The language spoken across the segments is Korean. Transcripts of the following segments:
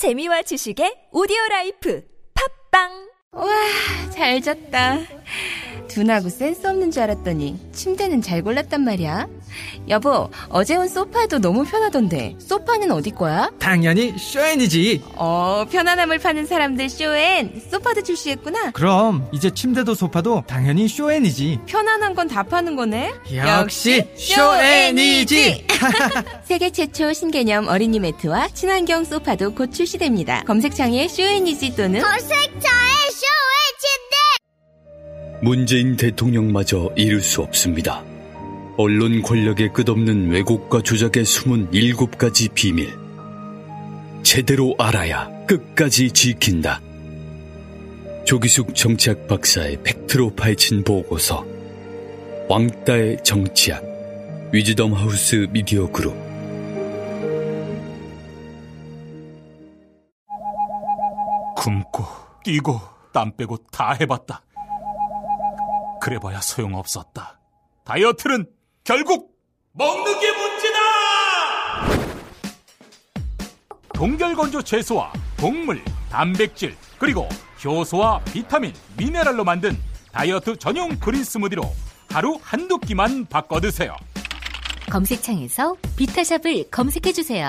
재미와 지식의 오디오 라이프 팟빵 와, 잘 잤다. 둔하고 센스 없는 줄 알았더니 침대는 잘 골랐단 말이야. 여보, 어제 온 소파도 너무 편하던데 소파는 어디 거야? 당연히 쇼엔이지. 어, 편안함을 파는 사람들 쇼엔 소파도 출시했구나. 그럼 이제 침대도 소파도 당연히 쇼엔이지. 편안한 건 다 파는 거네. 역시 쇼엔이지. 세계 최초 신개념 어린이 매트와 친환경 소파도 곧 출시됩니다. 검색창에 쇼엔이지 또는 검색창에 쇼의 침대 문재인 대통령마저 이룰 수 없습니다. 언론 권력의 끝없는 왜곡과 조작의 숨은 일곱 가지 비밀. 제대로 알아야 끝까지 지킨다. 조기숙 정치학 박사의 팩트로 파헤친 보고서. 왕따의 정치학. 위즈덤 하우스 미디어 그룹. 굶고 뛰고 땀 빼고 다 해봤다. 그래봐야 소용없었다. 다이어트는 결국 먹는 게 문제다! 동결건조 채소와 곡물, 단백질, 그리고 효소와 비타민, 미네랄로 만든 다이어트 전용 그린 스무디로 하루 한두 끼만 바꿔 드세요. 검색창에서 비타샵을 검색해 주세요.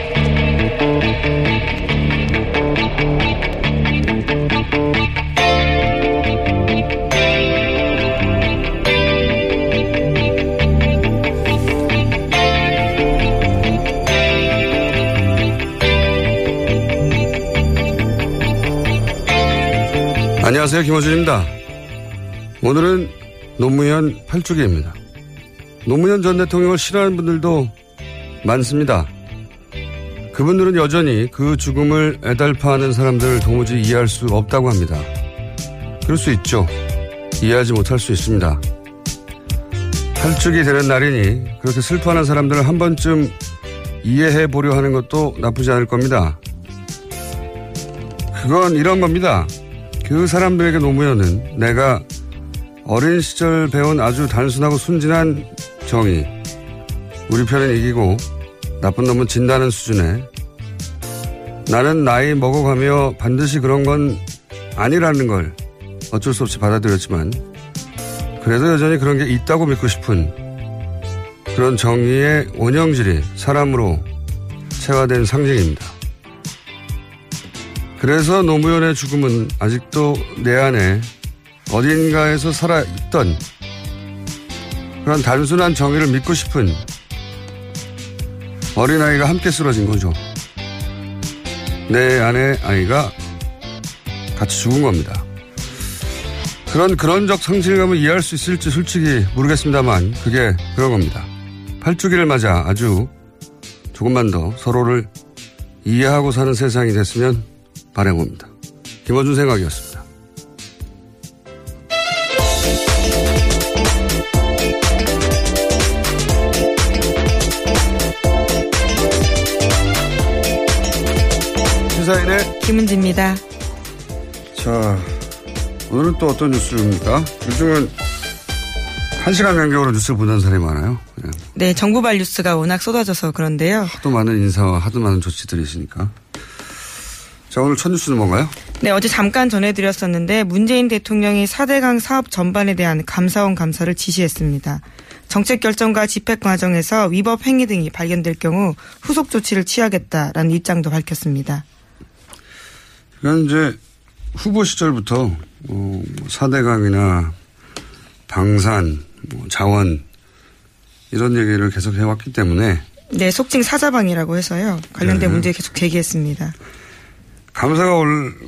안녕하세요. 김호준입니다. 오늘은 노무현 8주기입니다. 노무현 전 대통령을 싫어하는 분들도 많습니다. 그분들은 여전히 그 죽음을 애달파하는 사람들을 도무지 이해할 수 없다고 합니다. 그럴 수 있죠. 이해하지 못할 수 있습니다. 8주기 되는 날이니 그렇게 슬퍼하는 사람들을 한 번쯤 이해해 보려 하는 것도 나쁘지 않을 겁니다. 그건 이런 겁니다. 그 사람들에게 노무현은 내가 어린 시절 배운 아주 단순하고 순진한 정의, 우리 편은 이기고 나쁜 놈은 진다는 수준에 나는 나이 먹어가며 반드시 그런 건 아니라는 걸 어쩔 수 없이 받아들였지만 그래도 여전히 그런 게 있다고 믿고 싶은 그런 정의의 원형질이 사람으로 체화된 상징입니다. 그래서 노무현의 죽음은 아직도 내 안에 어딘가에서 살아있던 그런 단순한 정의를 믿고 싶은 어린아이가 함께 쓰러진 거죠. 내 안에 아이가 같이 죽은 겁니다. 그런 그런적 상실감을 이해할 수 있을지 솔직히 모르겠습니다만 그게 그런 겁니다. 8주기를 맞아 아주 조금만 더 서로를 이해하고 사는 세상이 됐으면 바라봅니다. 김어준 생각이었습니다. 시사인의 김은지입니다. 자, 오늘은 또 어떤 뉴스입니까? 요즘은 한 시간 간격으로 뉴스를 보는 사람이 많아요. 그냥 네, 정부발 뉴스가 워낙 쏟아져서 그런데요. 하도 많은 인사와 하도 많은 조치들이 있으니까. 자, 오늘 첫 뉴스는 뭔가요? 네, 어제 잠깐 전해드렸었는데 문재인 대통령이 4대강 사업 전반에 대한 감사원 감사를 지시했습니다. 정책 결정과 집행 과정에서 위법 행위 등이 발견될 경우 후속 조치를 취하겠다라는 입장도 밝혔습니다. 그건 이제 후보 시절부터 어, 4대강이나 방산, 뭐 자원 이런 얘기를 계속 해왔기 때문에 네, 속칭 사자방이라고 해서요. 관련된 네. 문제 계속 제기했습니다. 감사가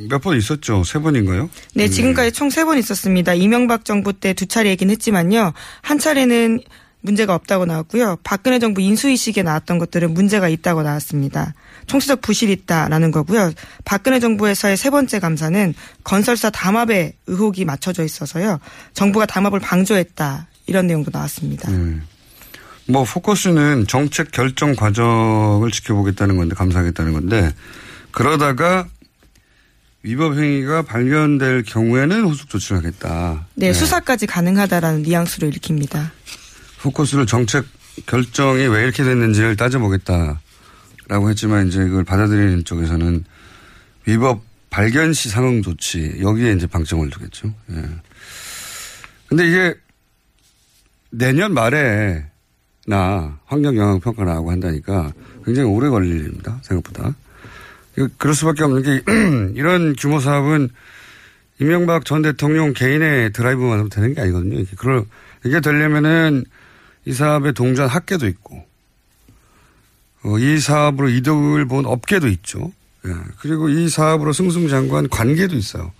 몇번 있었죠? 세 번인가요? 네, 지금까지 총 세 번 있었습니다. 이명박 정부 때 두 차례이긴 했지만요. 한 차례는 문제가 없다고 나왔고요. 박근혜 정부 인수위식에 나왔던 것들은 문제가 있다고 나왔습니다. 총체적 부실이 있다라는 거고요. 박근혜 정부에서의 세 번째 감사는 건설사 담합에 의혹이 맞춰져 있어서요. 정부가 담합을 방조했다 이런 내용도 나왔습니다. 음. 뭐 포커스는 정책 결정 과정을 지켜보겠다는 건데 감사하겠다는 건데 그러다가 위법 행위가 발견될 경우에는 후속 조치를 하겠다. 네, 네. 수사까지 가능하다라는 뉘앙스로 읽힙니다. 포커스를 정책 결정이 왜 이렇게 됐는지를 따져보겠다라고 했지만 이제 그걸 받아들이는 쪽에서는 위법 발견 시 상응 조치 여기에 이제 방점을 두겠죠. 예. 근데 이게 내년 말에 나 환경 영향 평가 나오고 한다니까 굉장히 오래 걸릴 일입니다. 생각보다. 그럴 수밖에 없는 게 이런 규모 사업은 이명박 전 대통령 개인의 드라이브만 하면 되는 게 아니거든요. 그걸 이게 되려면은 이 사업에 동조한 학계도 있고 어, 이 사업으로 이득을 본 업계도 있죠. 예. 그리고 이 사업으로 승승장구한 관계도 있어요.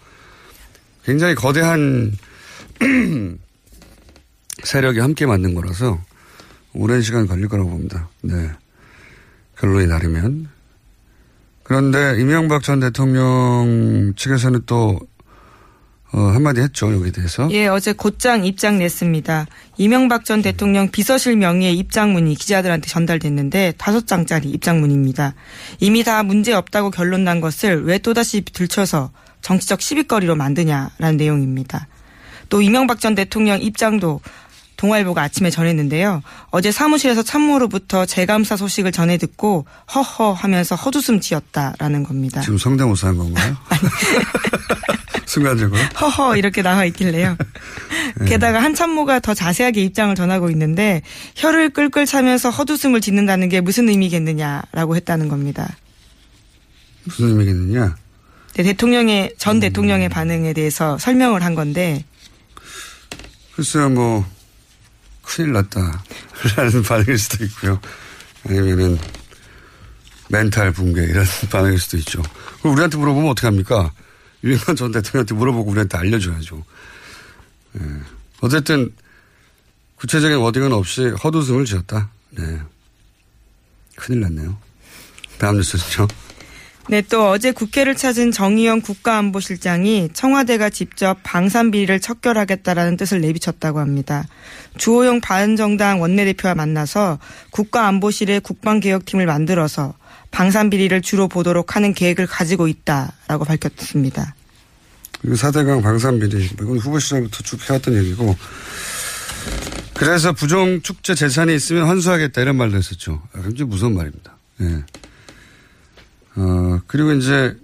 굉장히 거대한 세력이 함께 만든 거라서 오랜 시간 걸릴 거라고 봅니다. 네. 결론이 나르면. 그런데 이명박 전 대통령 측에서는 또 어, 한마디 했죠, 여기에 대해서. 예, 어제 곧장 입장 냈습니다. 이명박 전 대통령 비서실 명의의 입장문이 기자들한테 전달됐는데 다섯 장짜리 입장문입니다. 이미 다 문제 없다고 결론 난 것을 왜 또다시 들춰서 정치적 시비거리로 만드냐라는 내용입니다. 또 이명박 전 대통령 입장도 동아일보가 아침에 전했는데요. 어제 사무실에서 참모로부터 재감사 소식을 전해 듣고 허허 하면서 헛웃음 지었다라는 겁니다. 지금 성대모사 한 건가요? 순간적으로. 허허 이렇게 나와 있길래요. 네. 게다가 한 참모가 더 자세하게 입장을 전하고 있는데 혀를 끌끌 차면서 헛웃음을 짓는다는 게 무슨 의미겠느냐라고 했다는 겁니다. 무슨 의미겠느냐? 네, 대통령의 전 대통령의 음. 반응에 대해서 설명을 한 건데 글쎄요, 뭐 큰일 났다. 라는 반응일 수도 있고요. 아니면은 멘탈 붕괴 이런 반응일 수도 있죠. 그럼 우리한테 물어보면 어떻게 합니까? 유행한 전 대통령한테 물어보고 우리한테 알려줘야죠. 예. 어쨌든 구체적인 워딩은 없이 헛웃음을 지었다. 네. 큰일 났네요. 다음 뉴스는요. 네, 또 어제 국회를 찾은 정의영 국가안보실장이 청와대가 직접 방산 비리를 척결하겠다라는 뜻을 내비쳤다고 합니다. 주호영 바른정당 원내대표와 만나서 국가안보실의 국방개혁팀을 만들어서 방산 비리를 주로 보도록 하는 계획을 가지고 있다라고 밝혔습니다. 사대강 방산 비리 이건 후보 시절부터 쭉 해왔던 얘기고 그래서 부정 축제 재산이 있으면 환수하겠다 이런 말도 했었죠. 아, 굉장히 무서운 말입니다. 예. 어, 그리고 이제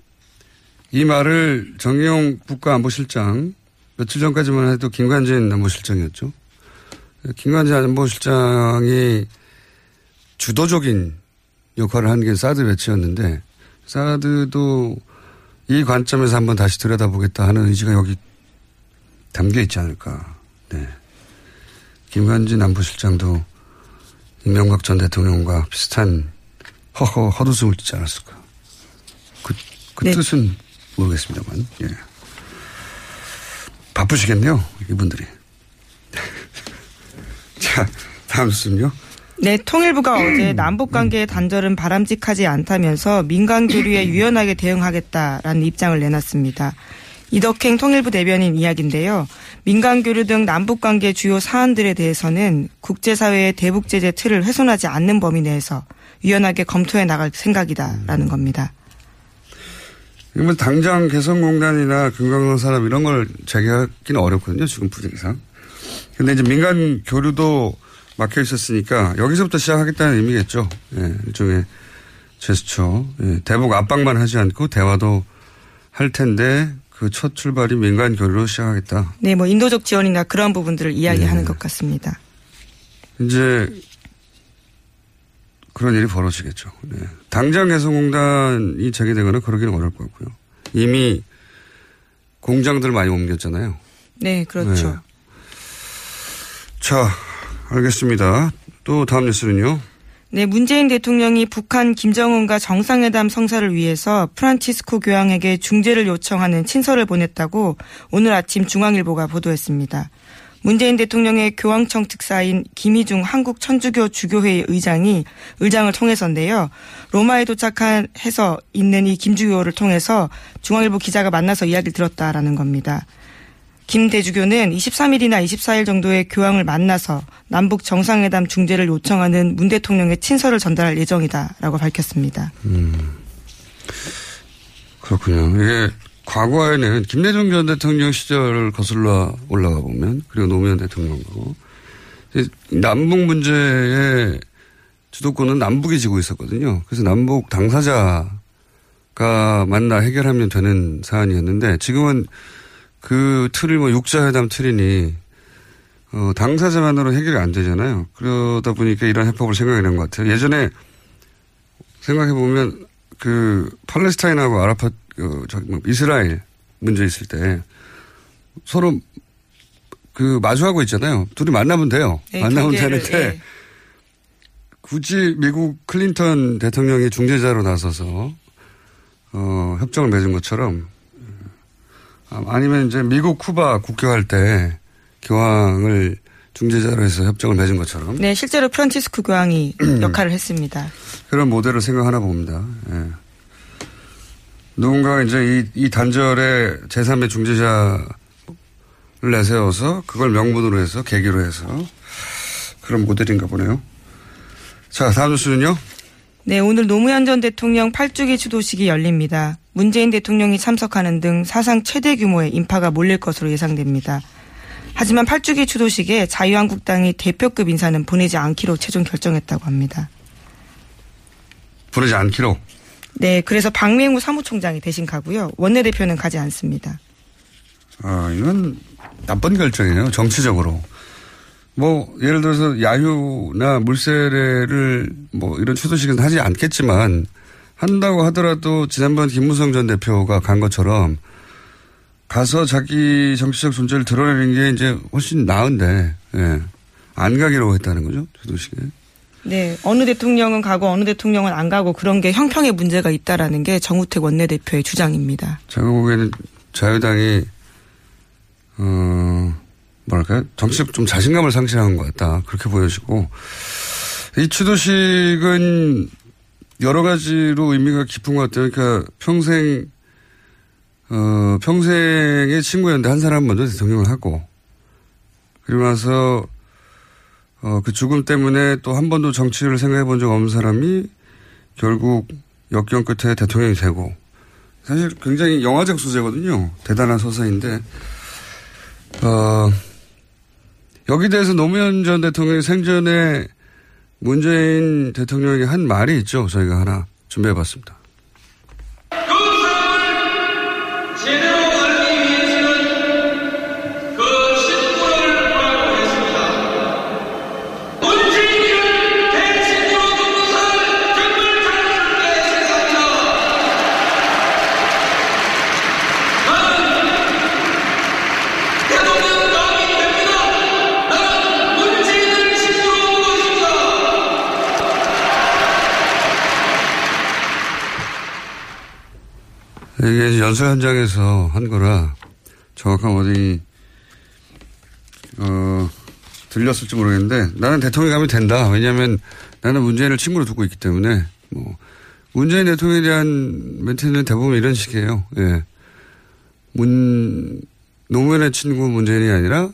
이 말을 정의용 국가안보실장 며칠 전까지만 해도 김관진 안보실장이었죠. 김관진 안보실장이 주도적인 역할을 한 게 사드 배치였는데 사드도 이 관점에서 한번 다시 들여다보겠다 하는 의지가 여기 담겨 있지 않을까. 네. 김관진 안보실장도 이명박 전 대통령과 비슷한 허허 헛웃음을 짓지 않았을까. 그, 그 네. 뜻은 모르겠습니다만, 예. 바쁘시겠네요, 이분들이. 자, 다음 순요. 네, 통일부가 어제 남북 관계의 단절은 바람직하지 않다면서 민간 교류에 유연하게 대응하겠다라는 입장을 내놨습니다. 이덕행 통일부 대변인 이야기인데요. 민간 교류 등 남북 관계 주요 사안들에 대해서는 국제사회의 대북 제재 틀을 훼손하지 않는 범위 내에서 유연하게 검토해 나갈 생각이다라는 겁니다. 그러면 당장 개성공단이나 금강산 산업 이런 걸 재개하기는 어렵거든요. 지금 분위기상. 근데 이제 민간 교류도 막혀 있었으니까 여기서부터 시작하겠다는 의미겠죠. 예, 일종의 제스처. 예, 대북 압박만 하지 않고 대화도 할 텐데 그 첫 출발이 민간 교류로 시작하겠다. 네, 뭐 인도적 지원이나 그런 부분들을 이야기하는 예. 것 같습니다. 이제 그런 일이 벌어지겠죠. 네. 당장 개성공단이 재개되거나 그러기는 어려울 것 같고요. 이미 공장들 많이 옮겼잖아요. 네, 그렇죠. 네. 자, 알겠습니다. 또 다음 뉴스는요. 네, 문재인 대통령이 북한 김정은과 정상회담 성사를 위해서 프란치스코 교황에게 중재를 요청하는 친서를 보냈다고 오늘 아침 중앙일보가 보도했습니다. 문재인 대통령의 교황청 특사인 김희중 한국 천주교 주교회의 의장이 의장을 통해서인데요. 로마에 도착한 해서 있는 이 김주교를 통해서 중앙일보 기자가 만나서 이야기를 들었다라는 겁니다. 김 대주교는 23일이나 24일 정도의 교황을 만나서 남북 정상회담 중재를 요청하는 문 대통령의 친서를 전달할 예정이다라고 밝혔습니다. 음. 그렇군요. 이게 과거에는 김대중 전 대통령 시절을 거슬러 올라가 보면 그리고 노무현 대통령하고 남북 문제의 주도권은 남북이 지고 있었거든요. 그래서 남북 당사자가 만나 해결하면 되는 사안이었는데 지금은 그 틀이 뭐 육자회담 틀이니 어, 당사자만으로 해결이 안 되잖아요. 그러다 보니까 이런 해법을 생각해낸 것 같아요. 예전에 생각해 보면 그 팔레스타인하고 아라파 그 저기 뭐 이스라엘 문제 있을 때 서로 그 마주하고 있잖아요. 둘이 만나면 돼요. 네, 만나면 경계를, 되는데 예. 굳이 미국 클린턴 대통령이 중재자로 나서서 어, 협정을 맺은 것처럼 아, 아니면 이제 미국 쿠바 국교할 때 교황을 중재자로 해서 협정을 맺은 것처럼 네, 실제로 프란치스코 교황이 역할을 했습니다. 그런 모델을 생각하나 봅니다. 예. 누군가 이제 이, 이 단절에 제3의 중재자를 내세워서 그걸 명분으로 해서 계기로 해서 그런 모델인가 보네요. 자, 다음 뉴스는요. 네, 오늘 노무현 전 대통령 8주기 추도식이 열립니다. 문재인 대통령이 참석하는 등 사상 최대 규모의 인파가 몰릴 것으로 예상됩니다. 하지만 8주기 추도식에 자유한국당이 대표급 인사는 보내지 않기로 최종 결정했다고 합니다. 보내지 않기로. 네, 그래서 박맹우 사무총장이 대신 가고요. 원내대표는 가지 않습니다. 아, 이건 나쁜 결정이에요. 정치적으로. 뭐, 예를 들어서 야유나 물세례를 뭐 이런 추도식은 하지 않겠지만 한다고 하더라도 지난번 김무성 전 대표가 간 것처럼 가서 자기 정치적 존재를 드러내는 게 이제 훨씬 나은데, 예. 안 가기로 했다는 거죠. 추도식에. 네, 어느 대통령은 가고 어느 대통령은 안 가고 그런 게 형평의 문제가 있다라는 게 정우택 원내대표의 주장입니다. 제가 보기에는 자유당이 어 뭐랄까요 정치적 좀 자신감을 상실한 것 같다 그렇게 보여지고 이 추도식은 여러 가지로 의미가 깊은 것 같아요. 그러니까 평생 어 평생의 친구였는데 한 사람 먼저 대통령을 하고 그리고 나서 어, 그 죽음 때문에 또 한 번도 정치를 생각해 본 적 없는 사람이 결국 역경 끝에 대통령이 되고 사실 굉장히 영화적 소재거든요. 대단한 서사인데, 어, 여기 대해서 노무현 전 대통령이 생전에 문재인 대통령에게 한 말이 있죠. 저희가 하나 준비해 봤습니다. 이게 연설 현장에서 한 거라 정확한 어디 어 들렸을지 모르겠는데 나는 대통령이 가면 된다. 왜냐하면 나는 문재인을 친구로 두고 있기 때문에 뭐 문재인 대통령에 대한 멘트는 대부분 이런 식이에요. 예. 문 노무현의 친구 문재인이 아니라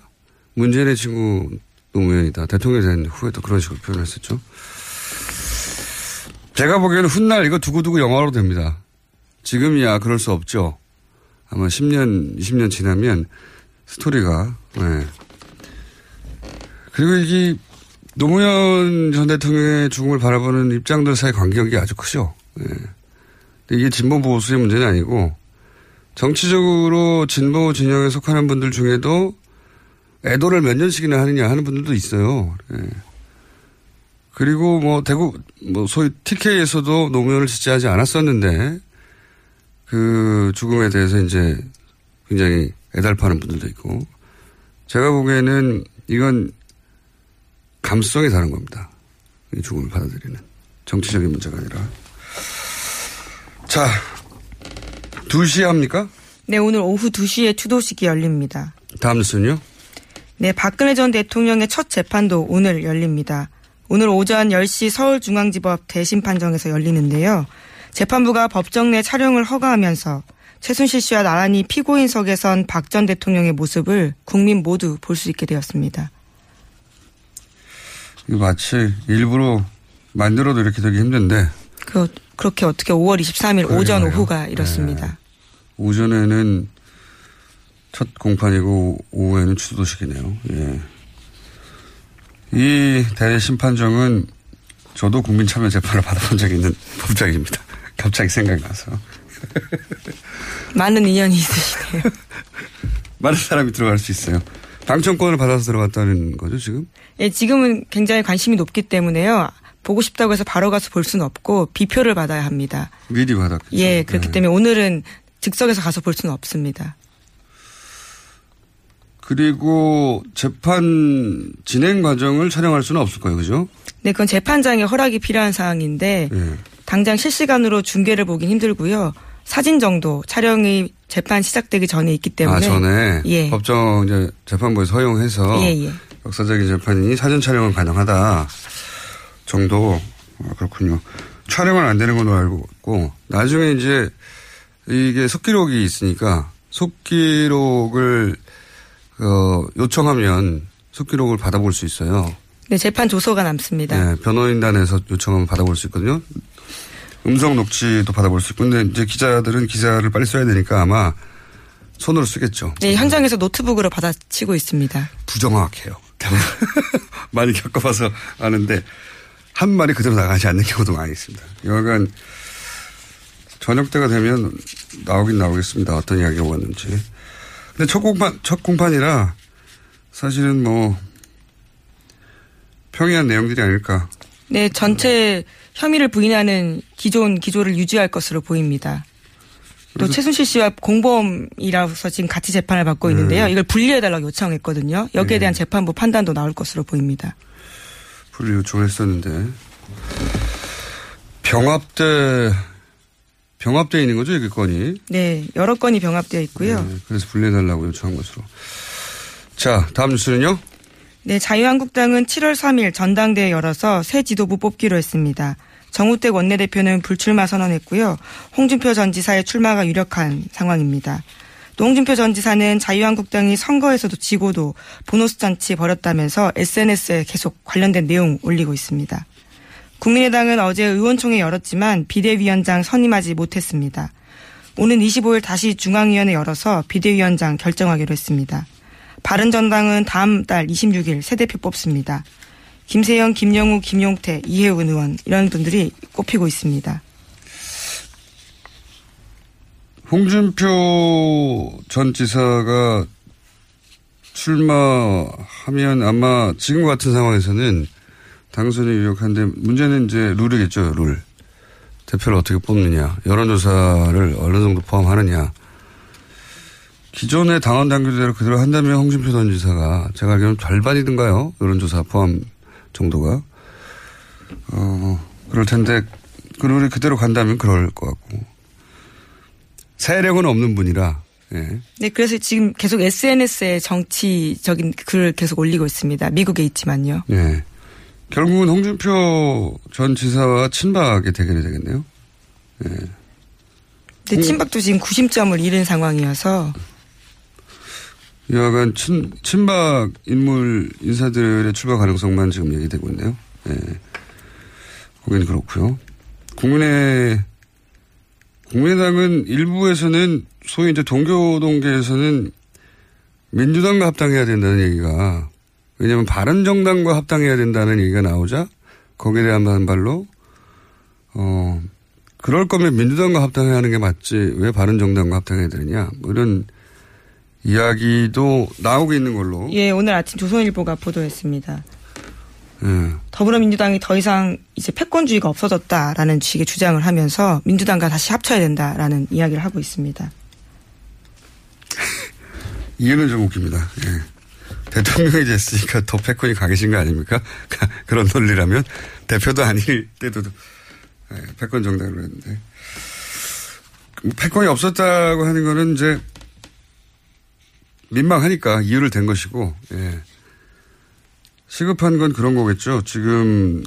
문재인의 친구 노무현이다. 대통령이 된 후에도 그런 식으로 표현했었죠. 제가 보기에는 훗날 이거 두고두고 영화로 됩니다. 지금이야 그럴 수 없죠. 아마 10년, 20년 지나면 스토리가, 네. 그리고 이게 노무현 전 대통령의 죽음을 바라보는 입장들 사이 간격이 아주 크죠. 네. 이게 진보 보수의 문제는 아니고 정치적으로 진보 진영에 속하는 분들 중에도 애도를 몇 년씩이나 하느냐 하는 분들도 있어요. 네. 그리고 뭐 대구 뭐 소위 TK에서도 노무현을 지지하지 않았었는데 그 죽음에 대해서 이제 굉장히 애달파는 분들도 있고 제가 보기에는 이건 감수성이 다른 겁니다. 이 죽음을 받아들이는 정치적인 문제가 아니라 자 2시 합니까? 네, 오늘 오후 2시에 추도식이 열립니다. 다음 뉴스는요? 네, 박근혜 전 대통령의 첫 재판도 오늘 열립니다. 오늘 오전 10시 서울중앙지법 대심판정에서 열리는데요. 재판부가 법정 내 촬영을 허가하면서 최순실 씨와 나란히 피고인석에 선 박 전 대통령의 모습을 국민 모두 볼 수 있게 되었습니다. 이거 마치 일부러 만들어도 이렇게 되기 힘든데. 그, 그렇게 어떻게 5월 23일 오전 오후가 이렇습니다. 네. 오전에는 첫 공판이고 오후에는 추도식이네요. 예. 이 대심판정은 저도 국민참여 재판을 받아본 적이 있는 법정입니다. 갑자기 생각이 나서. 많은 인연이 있으시네요. 많은 사람이 들어갈 수 있어요. 당첨권을 받아서 들어갔다는 거죠, 지금? 예, 지금은 굉장히 관심이 높기 때문에요. 보고 싶다고 해서 바로 가서 볼 수는 없고 비표를 받아야 합니다. 미리 받았겠죠. 예, 그렇기 네. 때문에 오늘은 즉석에서 가서 볼 수는 없습니다. 그리고 재판 진행 과정을 촬영할 수는 없을 거예요, 그죠? 네, 그건 재판장의 허락이 필요한 사항인데 예. 당장 실시간으로 중계를 보긴 힘들고요. 사진 정도 촬영이 재판 시작되기 전에 있기 때문에 아, 전에 예. 법정 이제 재판부에서 허용해서 예, 예. 역사적인 재판이니 사진 촬영은 가능하다 정도 아, 그렇군요. 촬영은 안 되는 걸로 알고 있고 나중에 이제 이게 속기록이 있으니까 속기록을 어, 요청하면 속기록을 받아볼 수 있어요. 네, 재판 조서가 남습니다. 네, 변호인단에서 요청하면 받아볼 수 있거든요. 음성 녹취도 받아볼 수 있고, 근데 이제 기자들은 기사를 빨리 써야 되니까 아마 손으로 쓰겠죠. 네, 현장에서 노트북으로 받아치고 있습니다. 부정확해요. 많이 겪어봐서 아는데 한 말이 그대로 나가지 않는 경우도 많이 있습니다. 여하간 저녁 때가 되면 나오긴 나오겠습니다. 어떤 이야기가 왔는지. 근데 첫 공판, 첫 공판이라 사실은 뭐 평이한 내용들이 아닐까. 네, 전체 혐의를 부인하는 기존 기조를 유지할 것으로 보입니다. 또 최순실 씨와 공범이라서 지금 같이 재판을 받고 있는데요. 이걸 분리해달라고 요청했거든요. 여기에 대한 재판부 판단도 나올 것으로 보입니다. 분리 요청했었는데 병합돼 병합돼 있는 거죠 이게 건이. 네, 여러 건이 병합되어 있고요. 네, 그래서 분리해달라고 요청한 것으로. 자 다음 뉴스는요. 네, 자유한국당은 7월 3일 전당대회 열어서 새 지도부 뽑기로 했습니다. 정우택 원내대표는 불출마 선언했고요. 홍준표 전 지사의 출마가 유력한 상황입니다. 또 홍준표 전 지사는 자유한국당이 선거에서도 지고도 보너스 잔치 벌였다면서 SNS에 계속 관련된 내용 올리고 있습니다. 국민의당은 어제 의원총회 열었지만 비대위원장 선임하지 못했습니다. 오는 25일 다시 중앙위원회 열어서 비대위원장 결정하기로 했습니다. 바른정당은 다음 달 26일 새 대표 뽑습니다. 김세영, 김영우, 김용태, 이혜훈 의원 이런 분들이 꼽히고 있습니다. 홍준표 전 지사가 출마하면 아마 지금 같은 상황에서는 당선이 유력한데 문제는 이제 룰이겠죠, 룰. 대표를 어떻게 뽑느냐, 여론조사를 어느 정도 포함하느냐. 기존의 당원 당규대로 그대로 한다면 홍준표 전 지사가 제가 알기로는 절반이든가요, 여론조사 포함 정도가. 어, 그럴 텐데, 그 룰이 그대로 간다면 그럴 것 같고. 세력은 없는 분이라, 예. 네, 그래서 지금 계속 SNS에 정치적인 글을 계속 올리고 있습니다. 미국에 있지만요. 예. 결국은 홍준표 전 지사와 친박의 대결이 되겠네요. 예. 친박도 지금 구심점을 잃은 상황이어서 여하간 친, 친박 인물 인사들의 출마 가능성만 지금 얘기되고 있네요. 예. 거기는 그렇고요. 국민의 국민의당은 일부에서는 소위 이제 동교동계에서는 민주당과 합당해야 된다는 얘기가 왜냐하면 바른정당과 합당해야 된다는 얘기가 나오자 거기에 대한 반발로 어 그럴 거면 민주당과 합당해야 하는 게 맞지 왜 바른정당과 합당해야 되느냐 뭐 이런 이야기도 나오고 있는 걸로 예, 오늘 아침 조선일보가 보도했습니다. 예. 더불어민주당이 더 이상 이제 패권주의가 없어졌다라는 식의 주장을 하면서 민주당과 다시 합쳐야 된다라는 이야기를 하고 있습니다. 이해는 좀 웃깁니다. 예. 대통령이 됐으니까 더 패권이 강해진 거 아닙니까? 그런 논리라면 대표도 아닐 때도 예, 패권 정당으로 했는데 패권이 없었다고 하는 거는 이제 민망하니까 이유를 댄 것이고 예. 시급한 건 그런 거겠죠. 지금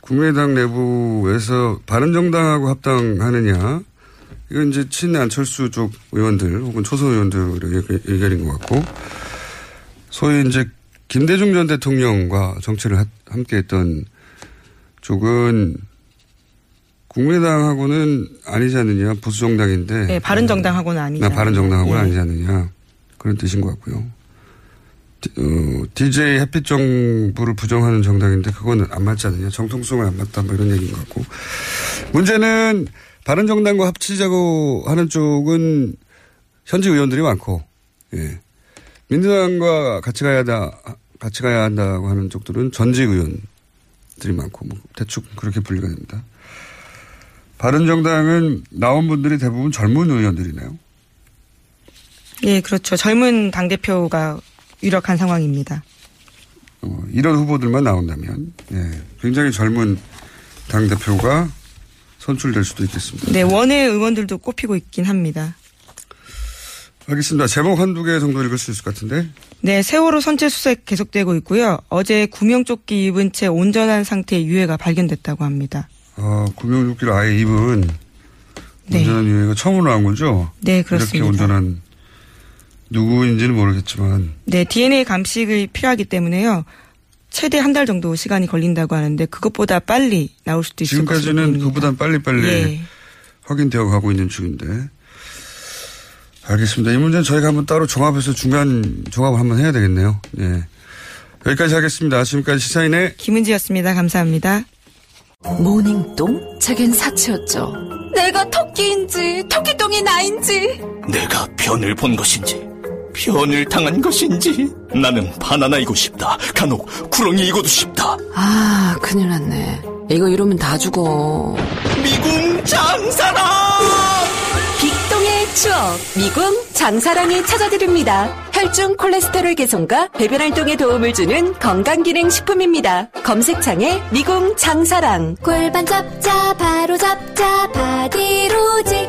국민의당 내부에서 바른정당하고 합당하느냐. 이건 이제 친 안철수 쪽 의원들 혹은 초선 의원들의 의견인 것 같고 소위 이제 김대중 전 대통령과 정치를 하, 함께 했던 쪽은 국민의당하고는 아니지 않느냐 보수정당인데 네, 바른정당하고는 아니죠. 바른정당하고는 예. 아니지 않느냐 그런 뜻인 것 같고요. 어, DJ 햇빛 정부를 부정하는 정당인데 그거는 안 맞지 않느냐 정통성을 안 맞다 뭐 이런 얘기인 것 같고 문제는 바른 정당과 합치자고 하는 쪽은 현직 의원들이 많고 예. 민주당과 같이 가야 한다 같이 가야 한다고 하는 쪽들은 전직 의원들이 많고 뭐 대충 그렇게 분리가 됩니다. 바른 정당은 나온 분들이 대부분 젊은 의원들이네요. 예, 그렇죠. 젊은 당 대표가 유력한 상황입니다. 어, 이런 후보들만 나온다면 예, 굉장히 젊은 당 대표가 선출될 수도 있겠습니다. 네, 원외 의원들도 꼽히고 있긴 합니다. 알겠습니다. 제목 한두 개 정도 읽을 수 있을 것 같은데. 네, 세월호 선체 수색 계속되고 있고요. 어제 구명조끼 입은 채 온전한 상태의 유해가 발견됐다고 합니다. 아, 구명조끼를 아예 입은 네. 온전한 유해가 처음으로 나온 거죠? 네, 그렇습니다. 이렇게 온전한 누구인지는 모르겠지만 네, DNA 감식이 필요하기 때문에요. 최대 한 달 정도 시간이 걸린다고 하는데 그것보다 빨리 나올 수도 있을 것으로 지금까지는. 그보단 빨리빨리 예. 확인되어 가고 있는 중인데. 알겠습니다. 이 문제는 저희가 한번 따로 종합해서 중간 종합을 한번 해야 되겠네요. 예. 여기까지 하겠습니다. 지금까지 시사인의 김은지였습니다. 감사합니다. 모닝똥? 제겐 사치였죠. 내가 토끼인지 토끼똥이 나인지 내가 변을 본 것인지 변을 당한 것인지? 나는 바나나이고 싶다. 간혹 구렁이이고도 싶다. 아 큰일 났네. 이거 이러면 다 죽어. 미궁 장사랑! 빅동의 추억 미궁 장사랑이 찾아드립니다. 혈중 콜레스테롤 개선과 배변 활동에 도움을 주는 건강기능 식품입니다. 검색창에 미궁 장사랑. 골반 잡자 바로 잡자 바디로직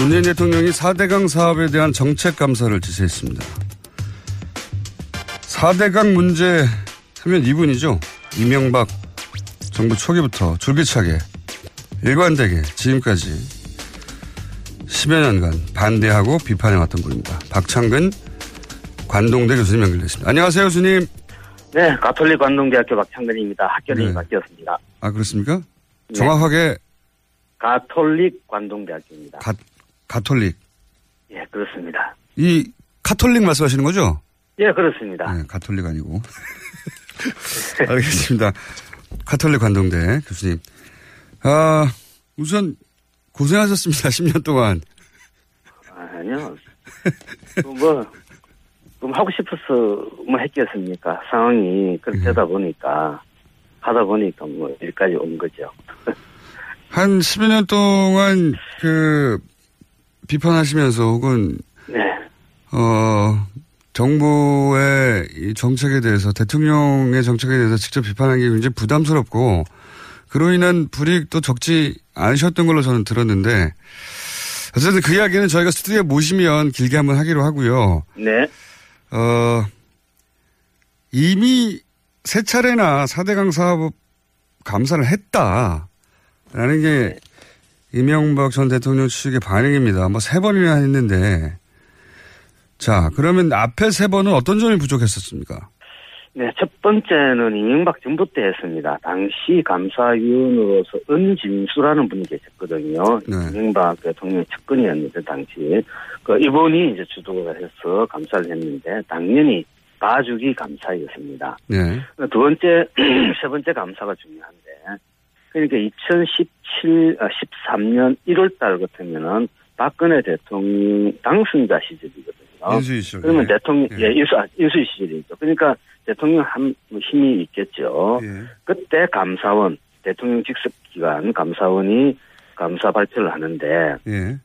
문재인 대통령이 4대강 사업에 대한 정책 감사를 지시했습니다. 4대강 문제 하면 이분이죠. 이명박 정부 초기부터 줄기차게 일관되게 지금까지 10여 년간 반대하고 비판해왔던 분입니다. 박창근 관동대 교수님 연결됐습니다. 안녕하세요, 교수님. 네, 가톨릭 관동대학교 박창근입니다. 학교를 네. 바뀌었습니다. 아, 그렇습니까? 네. 정확하게 가톨릭 관동대학교입니다. 가, 가톨릭. 예, 그렇습니다. 이 카톨릭 말씀하시는 거죠? 예, 그렇습니다. 네, 가톨릭 아니고. 알겠습니다. 카톨릭 관동대 교수님. 아, 우선 고생하셨습니다. 10년 동안. 아니요. 그 뭐, 좀 하고 싶어서 뭐 했겠습니까? 상황이 그렇게 되다 보니까, 하다 보니까 뭐, 여기까지 온 거죠. 한 10여 년 동안 그 비판하시면서 혹은 네. 어 정부의 이 정책에 대해서 대통령의 정책에 대해서 직접 비판하는 게 굉장히 부담스럽고 그로 인한 불이익도 적지 않으셨던 걸로 저는 들었는데 어쨌든 그 이야기는 저희가 스튜디오에 모시면 길게 한번 하기로 하고요. 네. 어, 이미 세 차례나 4대강 사업 감사를 했다라는 게 이명박 전 대통령 측의 반응입니다. 뭐 세 번이나 했는데 자 그러면 앞에 세 번은 어떤 점이 부족했었습니까? 네, 첫 번째는 이명박 정부 때 했습니다. 당시 감사위원으로서 은진수라는 분이 계셨거든요. 네. 이명박 대통령의 측근이었는데, 당시. 그, 이분이 이제 주도를 해서 감사를 했는데, 당연히 봐주기 감사였습니다. 네. 두 번째, 세 번째 감사가 중요한데, 그러니까 2017, 아, 13년 1월 달 같으면은 박근혜 대통령 당선자 시절이거든요. 인수위 시절. 그러면 네. 대통령, 예. 예, 인수, 아, 인수위 시절이죠. 그러니까 대통령 한, 뭐 힘이 있겠죠. 예. 그때 감사원, 대통령 직속 기관 감사원이 감사 발표를 하는데, 예.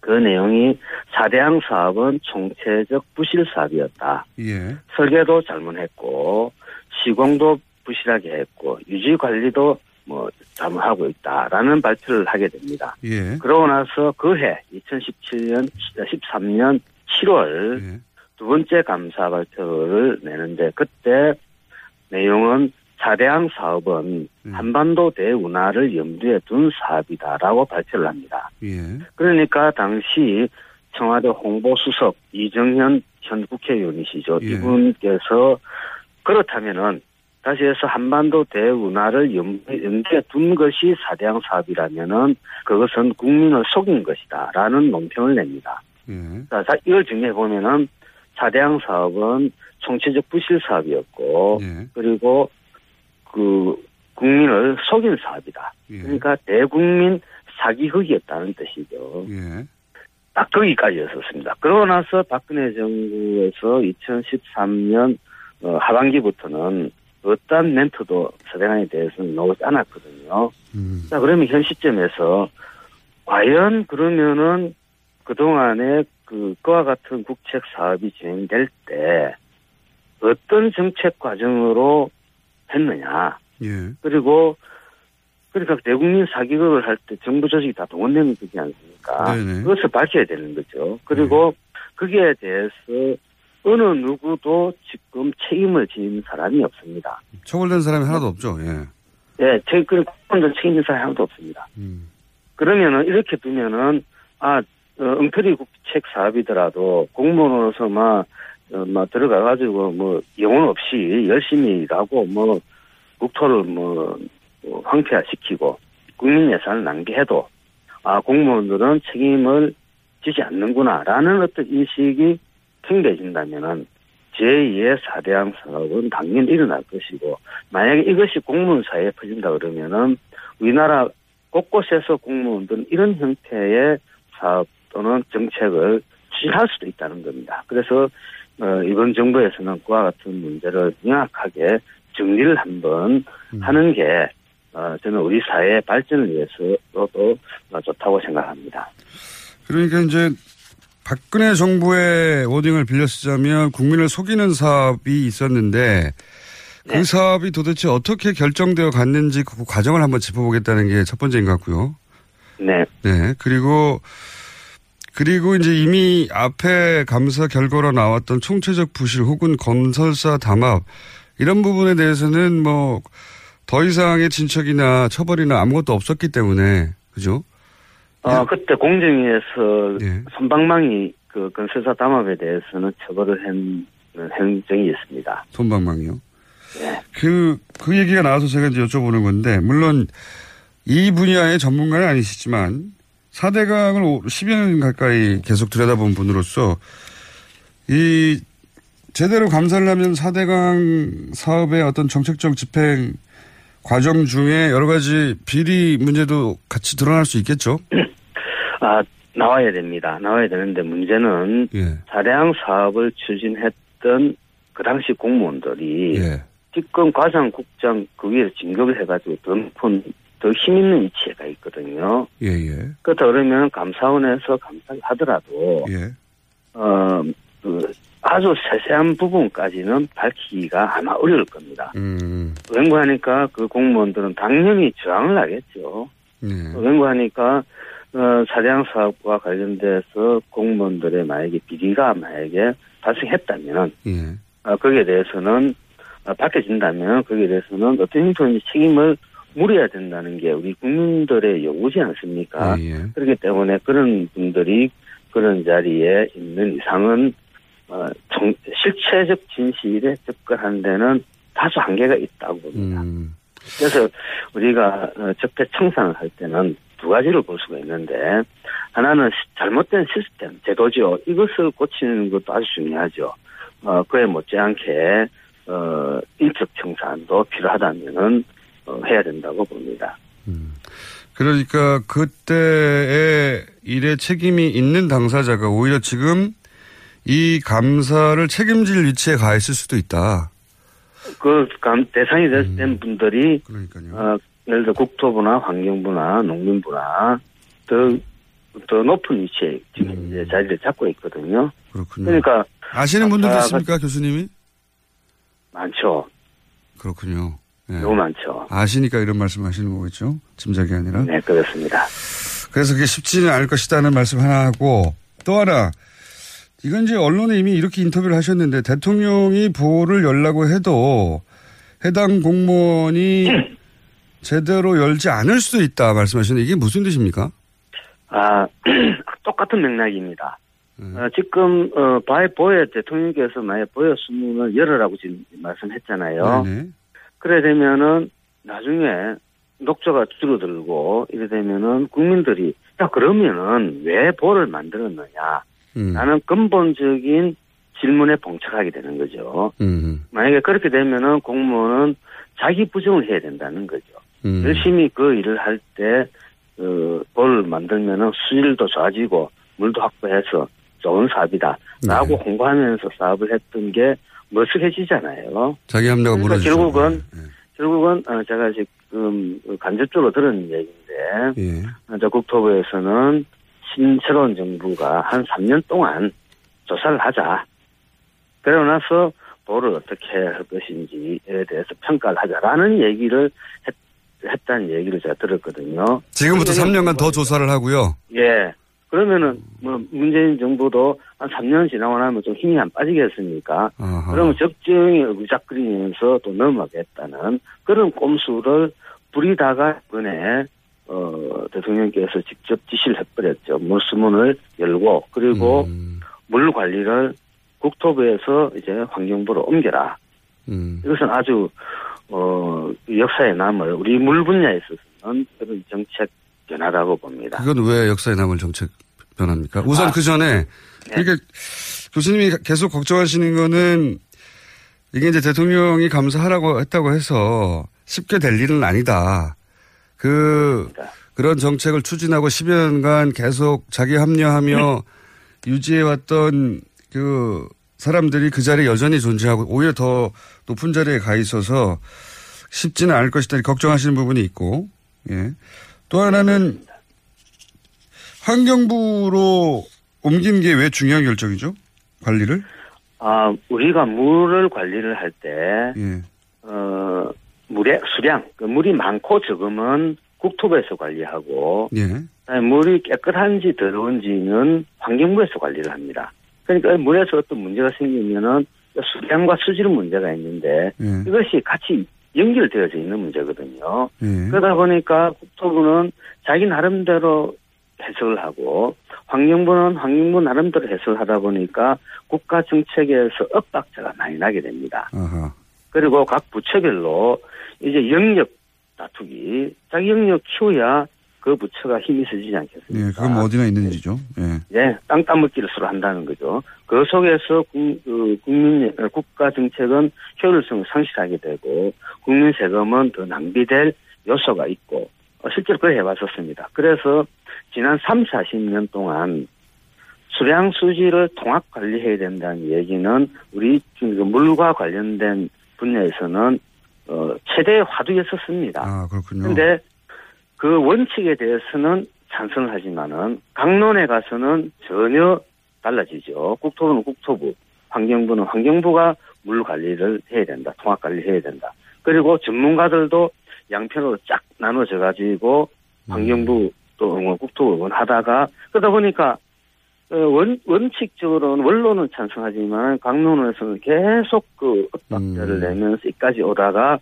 그 내용이 사대항 사업은 총체적 부실 사업이었다. 예. 설계도 잘못했고 시공도 부실하게 했고 유지 관리도 뭐 잘못하고 있다라는 발표를 하게 됩니다. 예. 그러고 나서 그해 2017년 13년 7월 예. 두 번째 감사 발표를 내는데 그때 내용은 사대항 사업은 음. 한반도 대운하를 염두에 둔 사업이다라고 발표를 합니다. 예. 그러니까 당시 청와대 홍보수석 이정현 현 국회의원이시죠. 예. 이분께서 그렇다면은 다시 해서 한반도 대운하를 염- 염두에 둔 것이 사대항 사업이라면은 그것은 국민을 속인 것이다라는 논평을 냅니다. 예. 자, 자, 이걸 정리해 보면은 사대항 사업은 총체적 부실 사업이었고 예. 그리고 그 국민을 속인 사업이다. 예. 그러니까 대국민 사기극이었다는 뜻이죠. 예. 딱 거기까지였었습니다. 그러고 나서 박근혜 정부에서 2013년 어, 하반기부터는 어떠한 멘트도 사대강에 대해서는 나오지 않았거든요. 음. 자, 그러면 현 시점에서 과연 그러면은 그동안에 그, 그와 같은 국책 사업이 진행될 때 어떤 정책 과정으로 했느냐. 예. 그리고 그러니까 대국민 사기극을 할 때 정부 조직이 다 동원되는 거지 않습니까? 네네. 그것을 밝혀야 되는 거죠. 그리고 거기에 대해서 어느 누구도 지금 책임을 지는 사람이 없습니다. 처벌된 사람이 하나도 없죠. 예. 예, 제, 그, 공무원 책임진 사람이 하나도 없습니다. 음. 그러면은, 이렇게 두면은, 아, 어, 엉터리 국책 사업이더라도 공무원으로서 막, 어, 막 들어가가지고 뭐, 영혼 없이 열심히 일하고 뭐, 국토를 뭐, 뭐 황폐화시키고, 국민 예산을 낭비해도, 아, 공무원들은 책임을 지지 않는구나라는 어떤 인식이 생겨진다면은, 제2의 사대항 사업은 당연히 일어날 것이고, 만약에 이것이 공무원 사이에 퍼진다 그러면은, 우리나라 곳곳에서 공무원들은 이런 형태의 사업 또는 정책을 추진할 수도 있다는 겁니다. 그래서, 어, 이번 정부에서는 그와 같은 문제를 명확하게 정리를 한번 하는 게, 어, 저는 우리 사회의 발전을 위해서도 어, 좋다고 생각합니다. 그러니까 이제 박근혜 정부의 워딩을 빌려 쓰자면 국민을 속이는 사업이 있었는데 그 네. 사업이 도대체 어떻게 결정되어 갔는지 그 과정을 한번 짚어보겠다는 게 첫 번째인 것 같고요. 네. 네. 그리고 그리고 이제 이미 앞에 감사 결과로 나왔던 총체적 부실 혹은 건설사 담합 이런 부분에 대해서는 뭐 더 이상의 진척이나 처벌이나 아무것도 없었기 때문에 그죠? 어, 그때 공정위에서 예. 손방망이 그 건설사 담합에 대해서는 처벌을 한 행정이 있습니다. 손방망이요. 그, 그 얘기가 나와서 제가 이제 여쭤보는 건데, 물론 이 분야의 전문가는 아니시지만, 4대강을 10여 년 가까이 계속 들여다본 분으로서, 이, 제대로 감사를 하면 4대강 사업의 어떤 정책적 집행 과정 중에 여러 가지 비리 문제도 같이 드러날 수 있겠죠? 아, 나와야 됩니다. 나와야 되는데 문제는 예. 사대항 사업을 추진했던 그 당시 공무원들이 예. 집권 과장국장 그 위에 진급을 해가지고 더 높은 더 힘 있는 위치에 가 있거든요. 예, 예. 그렇다 그러면 감사원에서 감사를 하더라도 예. 어, 그 아주 세세한 부분까지는 밝히기가 아마 어려울 겁니다. 음, 웬고하니까 그 공무원들은 당연히 저항을 하겠죠. 네. 웬고하니까 어, 사대항 사업과 관련돼서 공무원들의 만약에 비리가 만약에 발생했다면 예. 어, 거기에 대해서는 어, 밝혀진다면 거기에 대해서는 어떤 형태인지 책임을 물어야 된다는 게 우리 국민들의 요구지 않습니까? 예, 예. 그렇기 때문에 그런 분들이 그런 자리에 있는 이상은 어, 정- 실체적 진실에 접근한 데는 다소 한계가 있다고 봅니다. 그래서 우리가 어, 적폐 청산을 할 때는 두 가지를 볼 수가 있는데 하나는 시- 잘못된 시스템, 제도죠. 이것을 고치는 것도 아주 중요하죠. 어, 그에 못지않게 어, 인적 청산도 필요하다면은 어, 해야 된다고 봅니다. 그러니까 그때의 일에 책임이 있는 당사자가 오히려 지금 이 감사를 책임질 위치에 가 있을 수도 있다. 그 감- 대상이 된 분들이 어, 예를 들어 국토부나 환경부나 농림부나 더, 더 높은 위치에 지금 이제 자리를 잡고 있거든요. 그렇군요. 그러니까 아시는 분들도 있습니까, 교수님이? 많죠. 그렇군요. 예. 너무 많죠. 아시니까 이런 말씀 하시는 거겠죠? 짐작이 아니라. 네, 그렇습니다. 그래서 그게 쉽지는 않을 것이다는 말씀 하나 하고 또 하나 이건 이제 언론에 이미 이렇게 인터뷰를 하셨는데 대통령이 보호를 열라고 해도 해당 공무원이 제대로 열지 않을 수도 있다 말씀하시는데 이게 무슨 뜻입니까? 아, 똑같은 맥락입니다. 어, 지금, 어, 바에 보여 대통령께서 만약 보여 수문을 열으라고 지금 말씀했잖아요. 네네. 그래 되면은 나중에 녹조가 줄어들고 이래 되면은 국민들이 야 그러면은 왜 보를 만들었느냐 음. 나는 근본적인 질문에 봉착하게 되는 거죠. 음. 만약에 그렇게 되면은 공무원은 자기 부정을 해야 된다는 거죠. 음. 열심히 그 일을 할 때, 어, 볼 만들면은 수질도 좋아지고 물도 확보해서 좋은 사업이다. 라고 네. 홍보하면서 사업을 했던 게 머쓱해지잖아요. 자기 합리가 그러니까 무너지죠. 결국은, 결국은, 어, 제가 지금 간접적으로 들은 얘기인데, 예. 어, 저 국토부에서는 신 새로운 정부가 한 3년 동안 조사를 하자. 그러고 나서 보를 어떻게 할 것인지에 대해서 평가를 하자라는 얘기를 했, 했다는 얘기를 제가 들었거든요. 지금부터 그러면은 3년간 더 조사를 하고요. 예. 그러면은 뭐 문재인 정부도 한 3년 지나고 나면 좀 힘이 안 빠지겠습니까? 아하. 그러면 적정이 의작거리면서 또 넘어가겠다는 그런 꼼수를 부리다가 이번에 어 대통령께서 직접 지시를 해버렸죠. 물수문을 열고 그리고 음. 물 관리를 국토부에서 이제 환경부로 옮겨라. 음. 이것은 아주 어 역사에 남을 우리 물 분야에 있어서는 그런 정책 변화라고 봅니다. 그건 왜 역사에 남을 정책 변합니까? 우선 아, 그 전에 그러니까 교수님이 계속 걱정하시는 거는 이게 이제 대통령이 감사하라고 했다고 해서 쉽게 될 일은 아니다. 그 그런 정책을 추진하고 10여 년간 계속 자기 합리화하며 유지해왔던 그 사람들이 그 자리에 여전히 존재하고 오히려 더 높은 자리에 가 있어서 쉽지는 않을 것이다 걱정하시는 부분이 있고 예. 또 하나는 환경부로 옮긴 게 왜 중요한 결정이죠? 관리를? 아, 우리가 물을 관리를 할 때, 예. 어, 물의 수량, 그 물이 많고 적으면 국토부에서 관리하고, 예. 물이 깨끗한지 더러운지는 환경부에서 관리를 합니다. 그러니까 물에서 어떤 문제가 생기면은 수량과 수질은 문제가 있는데, 예. 이것이 같이 연결되어져 있는 문제거든요. 예. 그러다 보니까 국토부는 자기 나름대로 해석을 하고 환경부는 환경부 나름대로 해석을 하다 보니까 국가 정책에서 엇박자가 많이 나게 됩니다. 아하. 그리고 각 부처별로 이제 영역 다투기 자기 영역 키워야 그 부처가 힘이 세지지 않겠습니까? 예. 그건 뭐 어디나 있는 지죠. 예. 네, 땅 따먹기를 서로 한다는 거죠. 그 속에서 국, 그 국민 어, 국가 정책은 효율성을 상실하게 되고 국민 세금은 더 낭비될 요소가 있고 어, 실제로 그래 해봤었습니다. 그래서 지난 3, 40년 동안 수량 수질을 통합 관리해야 된다는 얘기는 우리 물과 관련된 분야에서는 어, 최대의 화두였었습니다. 아, 그렇군요. 근데 그 원칙에 대해서는 찬성을 하지만은 강론에 가서는 전혀 달라지죠. 국토부는 국토부, 환경부는 환경부가 물 관리를 해야 된다. 통합 관리해야 된다. 그리고 전문가들도 양편으로 쫙 나눠져 가지고 환경부 또 응원, 국토부 응원하다가 그러다 보니까 어, 원, 원칙적으로는 원론은 찬성하지만 강론에서는 계속 그 엇박자를 내면서 이까지 오다가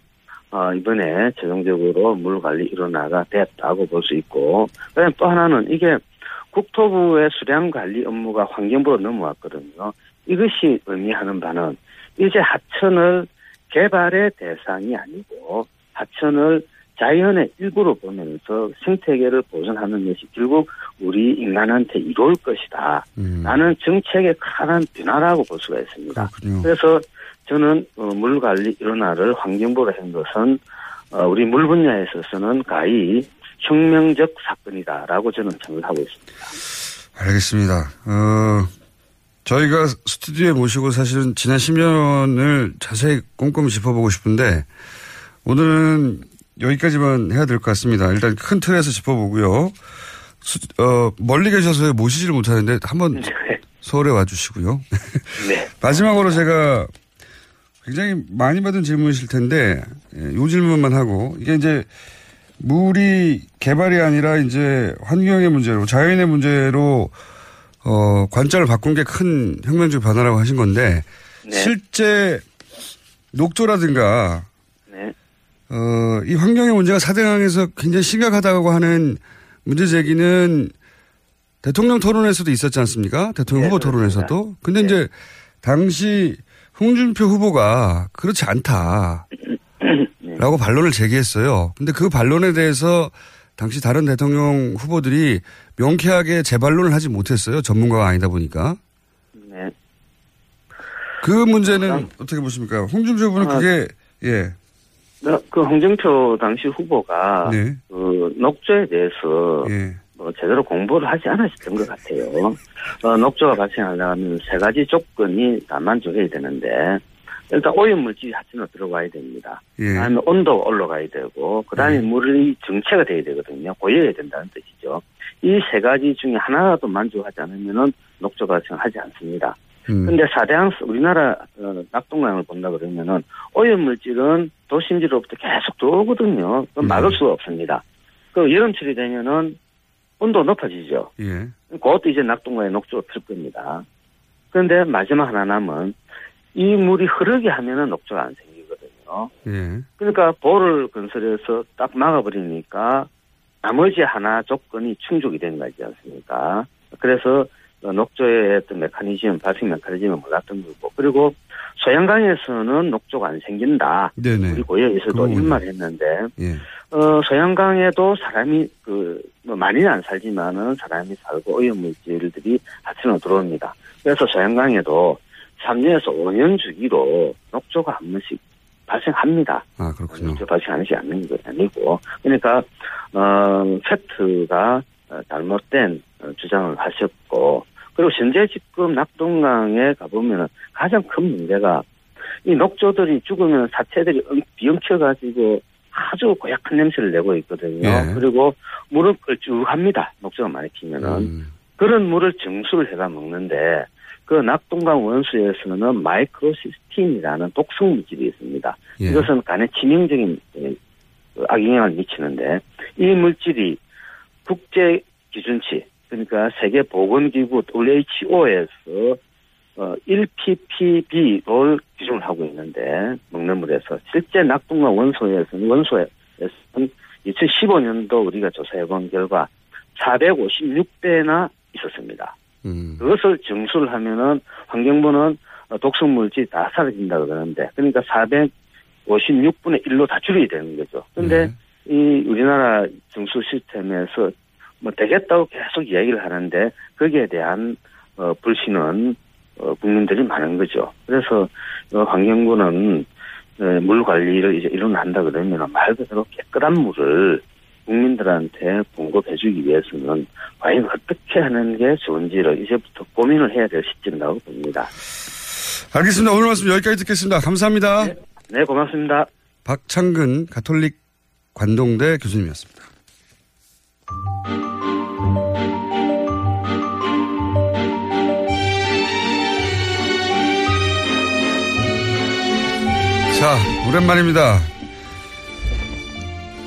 어, 이번에 최종적으로 물 관리 일어나가 됐다고 볼 수 있고, 그다음 또 하나는 이게 국토부의 수량 관리 업무가 환경부로 넘어왔거든요. 이것이 의미하는 바는 이제 하천을 개발의 대상이 아니고 하천을 자연의 일부로 보면서 생태계를 보존하는 것이 결국 우리 인간한테 이로울 것이다. 라는 정책의 큰 변화라고 볼 수가 있습니다. 그래서 저는 어, 물관리 일원화를 환경부로 한 것은 어, 우리 물 분야에 있어서는 가히 혁명적 사건이다라고 저는 생각하고 있습니다. 알겠습니다. 어, 저희가 스튜디오에 모시고 사실은 지난 10년을 자세히 꼼꼼히 짚어보고 싶은데 오늘은 여기까지만 해야 될 것 같습니다. 일단 큰 틀에서 짚어보고요. 수, 어, 멀리 계셔서 모시지를 못하는데 한번 서울에 와주시고요. 네. 마지막으로 제가 굉장히 많이 받은 질문이실 텐데 예, 요 질문만 하고 이게 이제 물이 개발이 아니라 이제 환경의 문제로 자연의 문제로 어, 관점을 바꾼 게 큰 혁명적 변화라고 하신 건데 실제 녹조라든가 네. 어, 이 환경의 문제가 사대강에서 굉장히 심각하다고 하는 문제 제기는 대통령 토론에서도 있었지 않습니까? 대통령 후보 토론에서도. 근데 이제 당시 홍준표 후보가 그렇지 않다. 라고 반론을 제기했어요. 근데 그 반론에 대해서 당시 다른 대통령 후보들이 명쾌하게 재반론을 하지 못했어요. 전문가가 아니다 보니까. 네. 그 문제는 어떻게 보십니까? 홍준표 후보는 아, 그게, 예. 네, 그 홍준표 당시 후보가 네. 그 녹조에 대해서 예. 뭐 제대로 공부를 하지 않으셨던 것 같아요. 어, 녹조가 발생하려면 세 가지 조건이 다 만족해야 되는데 일단 오염 물질이 하천으로 들어가야 됩니다. 예. 그다음에 온도가 올라가야 되고 그다음에 물이 정체가 돼야 되거든요. 고여야 된다는 뜻이죠. 이 세 가지 중에 하나라도 만족하지 않으면은 녹조 발생하지 않습니다. 음. 근데 사대강 우리나라 어, 낙동강을 본다 그러면은 오염 물질은 도심지로부터 계속 들어오거든요. 그건 막을 수가 없습니다. 그 여름철이 되면은 온도 높아지죠. 예. 그것도 이제 낙동강에 녹조가 필 겁니다. 그런데 마지막 하나 남은 이 물이 흐르게 하면은 녹조가 안 생기거든요. 예. 그러니까 볼을 건설해서 딱 막아버리니까 나머지 하나 조건이 충족이 된 거지 않습니까? 그래서 어, 녹조의 어떤 메커니즘, 발생 메커니즘을 몰랐던 거고, 그리고 소양강에서는 녹조가 안 생긴다. 네네. 우리 고여에서도 그거군요. 이런 말 했는데, 예. 어, 소양강에도 사람이 그, 뭐 많이는 안 살지만은 사람이 살고 오염물질들이 하천으로 들어옵니다. 그래서 소양강에도 3년에서 5년 주기로 녹조가 한 번씩 발생합니다. 아, 그렇군요. 녹조 발생하지 않는 게 아니고. 그러니까, 어, 팩트가 어, 잘못된 어, 주장을 하셨고, 그리고 현재 지금 낙동강에 가보면은 가장 큰 문제가 이 녹조들이 죽으면 사체들이 엉- 비엉켜가지고 아주 고약한 냄새를 내고 있거든요. 예. 그리고 물은 걸쭉합니다. 녹조가 많이 피면은. 음. 그런 물을 정수를 해가 먹는데 그 낙동강 원수에서는 마이크로시스틴이라는 독성 물질이 있습니다. 예. 이것은 간에 치명적인 예, 그 악영향을 미치는데 이 물질이 국제 기준치 그러니까 세계 보건기구 WHO에서 어, 1ppb를 기준을 하고 있는데 먹는 물에서 실제 낙동강 원소에서는 원소에서는 2015년도 우리가 조사해 본 결과 456배나 있었습니다. 음. 그것을 정수를 하면은 환경부는 어, 독성 물질이 다 사라진다 그러는데 그러니까 456분의 1로 다 줄여야 되는 거죠. 근데 네. 이 우리나라 정수 시스템에서 뭐 되겠다고 계속 이야기를 하는데 거기에 대한 어, 불신은 어, 국민들이 많은 거죠. 그래서 어, 환경부는 어, 물 관리를 이제 일어난다 그러면 말 그대로 깨끗한 물을 국민들한테 공급해주기 위해서는 과연 어떻게 하는 게 좋은지를 이제부터 고민을 해야 될 시점이라고 봅니다. 알겠습니다. 오늘 말씀 여기까지 듣겠습니다. 감사합니다. 네, 고맙습니다. 박창근 가톨릭 관동대 교수님이었습니다. 자, 오랜만입니다.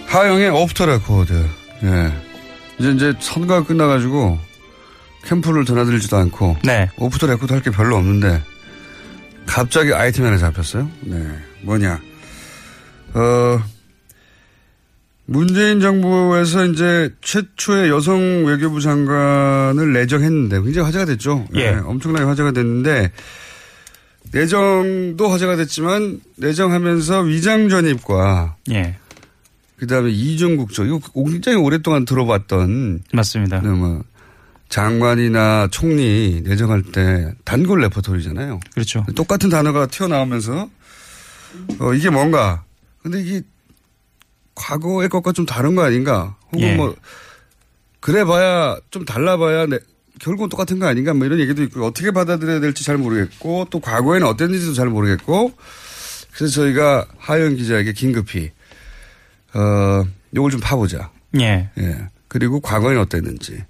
하어영의 off the record. 예. 이제 이제 선거가 끝나가지고 캠프를 드나들지도 않고. 네. off the record 할 게 별로 없는데 갑자기 아이템 하나 잡혔어요. 네. 뭐냐. 어, 문재인 정부에서 이제 최초의 여성 외교부 장관을 내정했는데 굉장히 화제가 됐죠. 예. 네, 엄청나게 화제가 됐는데 내정도 화제가 됐지만 내정하면서 위장 전입과 예. 그다음에 이중 국적 이거 굉장히 오랫동안 들어봤던 맞습니다. 네, 뭐 장관이나 총리 내정할 때 단골 레퍼토리잖아요. 그렇죠. 똑같은 단어가 튀어나오면서 어, 이게 뭔가 근데 이게 과거의 것과 좀 다른 거 아닌가? 혹은 예. 뭐 그래봐야 좀 달라봐야 내- 결국은 똑같은 거 아닌가? 뭐 이런 얘기도 있고 어떻게 받아들여야 될지 잘 모르겠고 또 과거에는 어땠는지도 잘 모르겠고 그래서 저희가 하영 기자에게 긴급히 어 요걸 좀 파보자. 예. 예. 그리고 과거에는 어땠는지.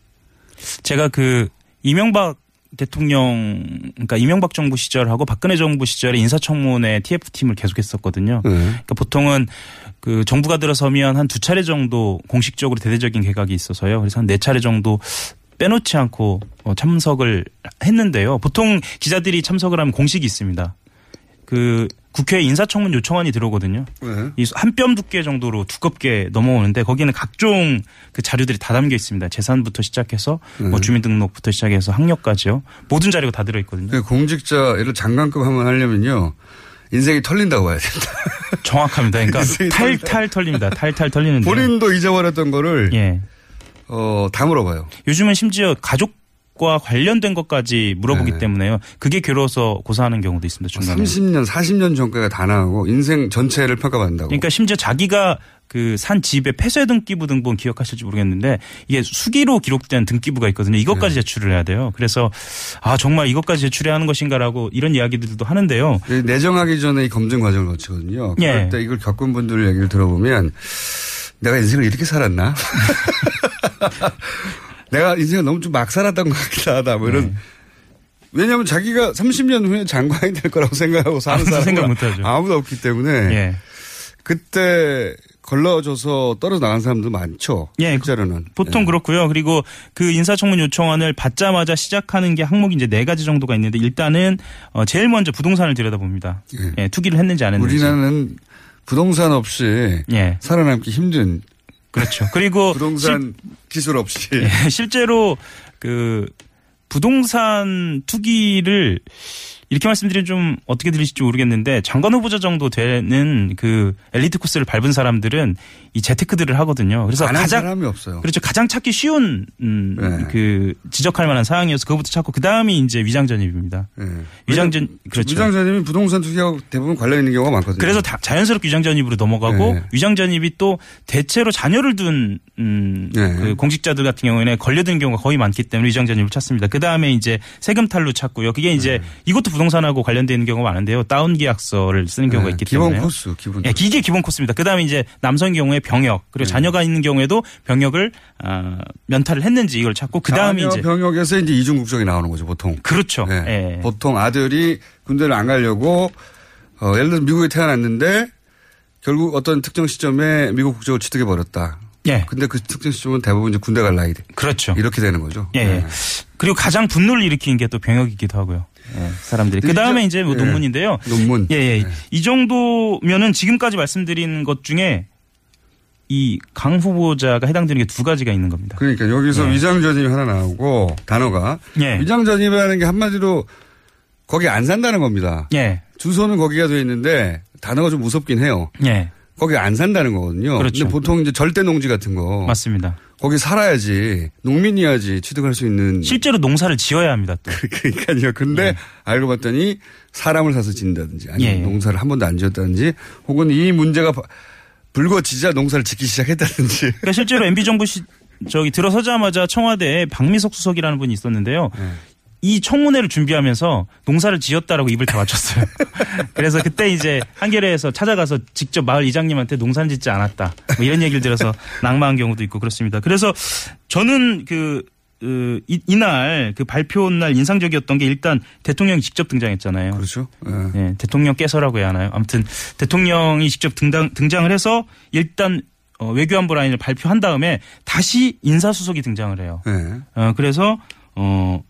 제가 그 이명박 대통령 그러니까 이명박 정부 시절하고 박근혜 정부 시절에 인사청문회 TF팀을 계속했었거든요. 그러니까 보통은 그 정부가 들어서면 한 두 차례 정도 공식적으로 대대적인 개각이 있어서요. 그래서 한 네 차례 정도 빼놓지 않고 어, 참석을 했는데요. 보통 기자들이 참석을 하면 공식이 있습니다. 그 국회 인사청문 요청안이 들어오거든요. 이한뼘 두께 정도로 두껍게 넘어오는데 거기는 각종 그 자료들이 다 담겨 있습니다. 재산부터 시작해서 뭐 네. 주민등록부터 시작해서 학력까지요. 모든 자료가 다 들어 있거든요. 그 공직자 예를 장관급 한번 하려면요 인생이 털린다고 봐야 된다. 정확합니다. 그러니까 탈탈 털립니다. 탈탈 털리는데. 본인도 잊어버렸던 거를 예. 어, 다 물어봐요. 요즘은 심지어 가족 과 관련된 것까지 물어보기 네. 때문에요. 그게 괴로워서 고사하는 경우도 있습니다. 중간에. 30년, 40년 전까지가 다 나오고 인생 전체를 평가받는다고. 그러니까 심지어 자기가 그산 집에 폐쇄 등기부 등본 기억하실지 모르겠는데 이게 수기로 기록된 등기부가 있거든요. 이것까지 네. 제출을 해야 돼요. 그래서 아 정말 이것까지 제출해야 하는 것인가라고 이런 이야기들도 하는데요. 내정하기 전에 이 검증 과정을 거치거든요. 예. 때 이걸 겪은 분들 얘기를 들어보면 내가 인생을 이렇게 살았나? 내가 인생을 너무 좀 막 살았던 것 같기도 하다. 뭐 이런. 네. 왜냐하면 자기가 30년 후에 장관이 될 거라고 생각하고 사는 아무도 사람은 생각 못 하죠. 아무도 없기 때문에 예. 그때 걸러져서 떨어져 나간 사람도 많죠. 예, 실제로는. 보통 그렇고요. 그리고 그 인사청문 요청안을 받자마자 시작하는 게 항목이 이제 네 가지 정도가 있는데 일단은 어 제일 먼저 부동산을 들여다봅니다. 예, 투기를 했는지 안 했는지. 우리나라는 부동산 없이 예. 살아남기 힘든 그렇죠. 그리고 부동산 기술 없이 예, 실제로 그 부동산 투기를 이렇게 말씀드리면 좀 어떻게 들리실지 모르겠는데 장관 후보자 정도 되는 그 엘리트 코스를 밟은 사람들은 이 재테크들을 하거든요. 그래서 가장 사람이 없어요. 그렇죠. 가장 찾기 쉬운 음, 네. 그 지적할 만한 사항이어서 그거부터 찾고 그 다음이 이제 위장 전입입니다. 위장 전 그렇죠. 위장 전입이 부동산 투기하고 대부분 관련 있는 경우가 많거든요. 그래서 다- 자연스럽게 위장 전입으로 넘어가고 네. 위장 전입이 또 대체로 자녀를 둔 음, 네. 그 공직자들 같은 경우에는 걸려든 경우가 거의 많기 때문에 위장 전입을 찾습니다. 그 다음에 이제 세금 탈루 찾고요. 그게 이제 네. 이것도 부동 산하고 관련되어 있는 경우가 많은데요. 다운 계약서를 쓰는 경우가 네, 있기 기본 때문에 코스, 기본. 예, 이게 기본 코스입니다. 그 다음에 이제 남성 경우에 병역 그리고 네. 자녀가 있는 경우에도 병역을 아, 면탈을 했는지 이걸 찾고 그 다음에 자녀 이제 병역에서 이제 이중 국적이 나오는 거죠, 보통. 그렇죠. 네. 예. 보통 아들이 군대를 안 가려고 어, 예를 들어 미국에 태어났는데 결국 어떤 특정 시점에 미국 국적을 취득해 버렸다. 예. 근데 그 특정 시점은 대부분 이제 군대 갈 나이. 그렇죠. 이렇게 되는 거죠. 예, 예. 네. 그리고 가장 분노를 일으킨 게또 병역이기도 하고요. 예, 사람들이. 그 다음에 이제 뭐 예. 논문인데요. 논문. 예, 예. 이 정도면은 지금까지 말씀드린 것 중에 이강 후보자가 해당되는 게 두 가지가 있는 겁니다. 그러니까 여기서 예. 위장 전입이 하나 나오고 단어가 예. 위장 전입이라는 게 한마디로 거기 안 산다는 겁니다. 예. 주소는 거기가 돼 있는데 단어가 좀 무섭긴 해요. 예. 거기 안 산다는 거거든요. 그렇죠. 근데 보통 이제 절대 농지 같은 거 맞습니다. 거기 살아야지 농민이야지 취득할 수 있는 실제로 농사를 지어야 합니다. 또. 그러니까요. 근데 알고 봤더니 사람을 사서 짓는다든지 아니면 예. 농사를 한 번도 안 지었다든지 혹은 이 문제가 바- 불거지자 농사를 짓기 시작했다든지 그러니까 실제로 MB 정부 시 저기 들어서자마자 청와대에 박미석 수석이라는 분이 있었는데요. 네. 이 청문회를 준비하면서 농사를 지었다라고 입을 다 맞췄어요. 그래서 그때 이제 한겨레에서 찾아가서 직접 마을 이장님한테 농사 짓지 않았다. 뭐 이런 얘기를 들어서 낙마한 경우도 있고 그렇습니다. 그래서 저는 그, 그 이, 이날 그 발표 날 인상적이었던 게 일단 대통령이 직접 등장했잖아요. 그렇죠. 예, 대통령께서라고 해야 하나요? 아무튼 대통령이 직접 등장, 등장을 해서 일단 어, 외교안보 라인을 발표한 다음에 다시 인사수석이 등장을 해요. 네. 어, 그래서 어,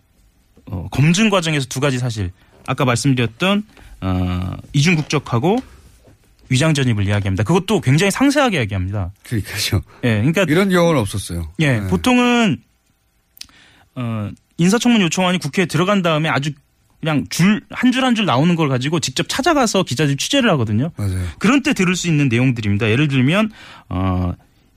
어, 검증 과정에서 두 가지 사실 아까 말씀드렸던 어, 이중 국적하고 위장 전입을 이야기합니다. 그것도 굉장히 상세하게 이야기합니다. 그러니까요. 예, 그러니까 이런 경우는 없었어요. 예, 네. 보통은 어, 인사청문 요청안이 국회에 들어간 다음에 아주 그냥 줄 한 줄 한 줄 나오는 걸 가지고 직접 찾아가서 기자들이 취재를 하거든요. 맞아요. 그런 때 들을 수 있는 내용들입니다. 예를 들면 어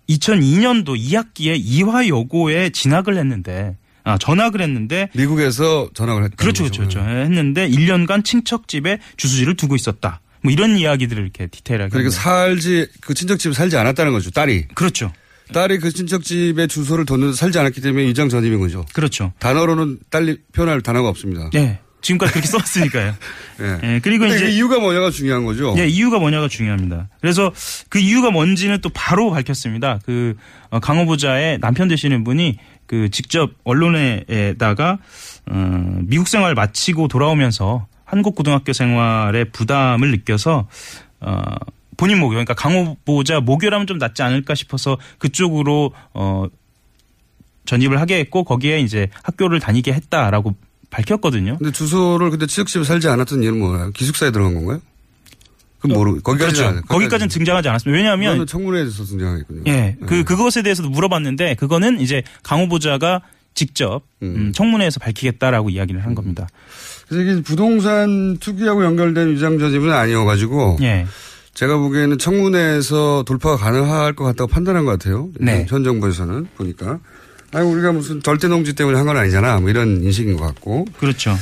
2002년도 2학기에 이화 여고에 진학을 했는데 아 전학을 했는데 미국에서 전학을 했다. 그렇죠, 그렇죠, 그렇죠. 했는데 1년간 친척집에 주소지를 두고 있었다. 뭐 이런 이야기들을 이렇게 디테일하게. 그러니까. 살지 그 친척집에 살지 않았다는 거죠. 딸이. 그렇죠. 딸이 그 친척집에 주소를 뒀는데 살지 않았기 때문에 위장 전입인 거죠. 그렇죠. 단어로는 딸리 표현할 단어가 없습니다. 네. 지금까지 그렇게 써왔으니까요. 예. 예, 그리고 근데 이제 그 이유가 뭐냐가 중요한 거죠. 예, 이유가 뭐냐가 중요합니다. 그래서 그 이유가 뭔지는 또 바로 밝혔습니다. 그 어, 강호보자의 남편 되시는 분이 그 직접 언론에다가 어, 미국 생활 마치고 돌아오면서 한국 고등학교 생활에 부담을 느껴서 어, 본인 모교 그러니까 강호보자 모교라면 좀 낫지 않을까 싶어서 그쪽으로 어 전입을 하게 했고 거기에 이제 학교를 다니게 했다라고 밝혔거든요. 근데 주소를 근데 친척집에 살지 않았던 이유는 뭐예요? 기숙사에 들어간 건가요? 그건 모르. 거기까지는 그렇죠. 거기까지는 등장하지 않았습니다. 왜냐하면 청문회에서 등장하겠군요. 예, 그 그것에 대해서도 물어봤는데 그거는 이제 강호보자가 직접 음, 청문회에서 밝히겠다라고 이야기를 한 겁니다. 그래서 이게 부동산 투기하고 연결된 위장 전입은 아니어가지고 예. 제가 보기에는 청문회에서 돌파가 가능할 것 같다고 판단한 것 같아요. 네. 현 정부에서는 보니까. 아니 우리가 무슨 절대 농지 때문에 한 건 아니잖아. 뭐 이런 인식인 것 같고. 그렇죠.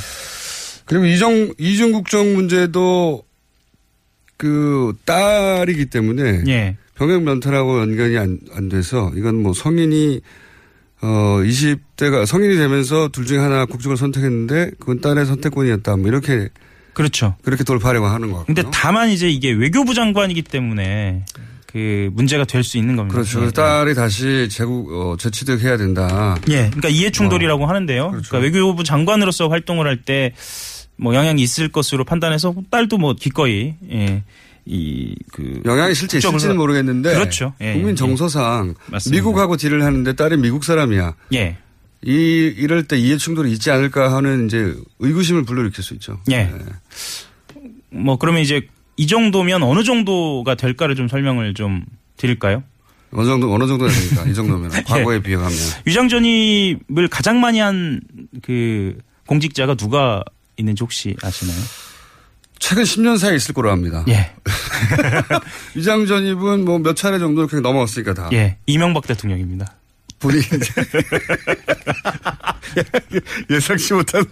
그리고 이정 이중 국정 문제도 그 딸이기 때문에 예. 병역 면탈하고 연관이 안, 안 돼서 이건 뭐 성인이 어 20대가 성인이 되면서 둘 중에 하나 국적을 선택했는데 그건 딸의 선택권이었다. 뭐 이렇게 그렇죠. 그렇게 돌파하려고 하는 것 같고. 근데 다만 이제 이게 외교부 장관이기 때문에 그 문제가 될 수 있는 겁니다. 그렇죠. 예. 딸이 다시 제국 어, 재취득해야 된다. 예, 그러니까 이해 충돌이라고 하는데요. 그렇죠. 그러니까 외교부 장관으로서 활동을 할 때 뭐 영향이 있을 것으로 판단해서 딸도 뭐 기꺼이 예. 이그 영향이 실제 있을지는 모르겠는데 그렇죠. 예, 국민 예. 정서상 맞습니다. 미국하고 딜을 하는데 딸이 미국 사람이야. 예. 이 이럴 때 이해 충돌이 있지 않을까 하는 이제 의구심을 불러일으킬 수 있죠. 예. 뭐 그러면 이제 이 정도면 어느 정도가 될까를 좀 설명을 좀 드릴까요? 어느 정도 어느 정도가 됩니까? 이 정도면 과거에 비교하면 위장 전입을 가장 많이 한 그 공직자가 누가 있는지 혹시 아시나요? 최근 10년 사이에 있을 거로 합니다. 예. 위장 전입은 뭐 몇 차례 정도 그냥 넘어갔으니까 다. 예. 이명박 대통령입니다. 본인 예상치 못한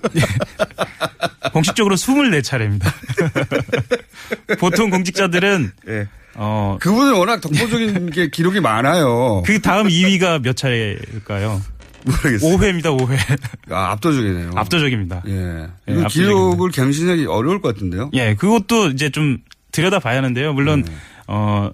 공식적으로 24차례입니다. 보통 공직자들은 예. 어 그분은 워낙 독보적인 게 기록이 많아요. 그 다음 2위가 몇 차례일까요? 모르겠어요. 5회입니다, 5회. 아, 압도적이네요. 압도적입니다. 예. 예, 이거 압도적입니다. 기록을 갱신하기 어려울 것 같은데요. 예, 그것도 이제 좀 들여다 봐야 하는데요. 물론, 네. 어,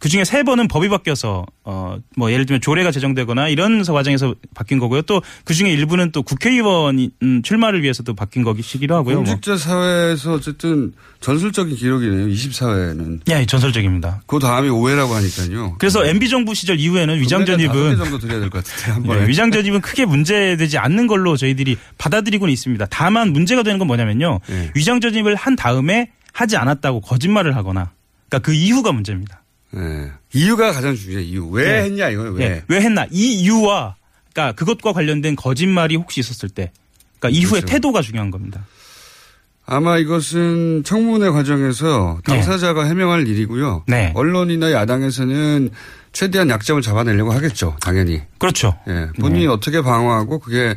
그 중에 세 번은 법이 바뀌어서, 어, 뭐 예를 들면 조례가 제정되거나 이런 과정에서 바뀐 거고요. 또 그 중에 일부는 또 국회의원 음, 출마를 위해서도 바뀐 것이기도 하고요. 뭐. 공직자 사회에서 어쨌든 전술적인 기록이네요. 24회는. 예, 전설적입니다. 그 다음이 5회라고 하니까요. 그래서 MB 정부 시절 이후에는 위장 다섯 개 전입은 정도 드려야 될 것 같은데 한 번에. 네, 위장 전입은 크게 문제되지 않는 걸로 저희들이 받아들이고는 있습니다. 다만 문제가 되는 건 뭐냐면요. 네. 위장 전입을 한 다음에 하지 않았다고 거짓말을 하거나 그러니까 그 이유가 문제입니다. 예. 이유가 가장 중요해요. 이유. 왜 네. 했냐 이거예요. 왜. 예, 왜 했나? 이 이유와 그러니까 그것과 관련된 거짓말이 혹시 있었을 때 그러니까 이후의 그렇죠. 태도가 중요한 겁니다. 아마 이것은 청문회 과정에서 당사자가 해명할 일이고요. 네. 언론이나 야당에서는 최대한 약점을 잡아내려고 하겠죠. 당연히. 그렇죠. 예. 본인이 어떻게 방어하고 그게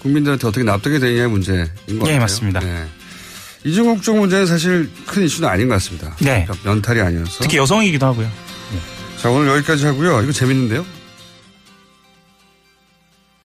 국민들한테 어떻게 납득이 되느냐의 문제인 것 같아요. 예, 맞습니다. 예. 이중 국적 문제는 사실 큰 이슈는 아닌 것 같습니다. 네. 면탈이 아니어서. 특히 여성이기도 하고요. 자, 오늘 여기까지 하고요. 이거 재밌는데요?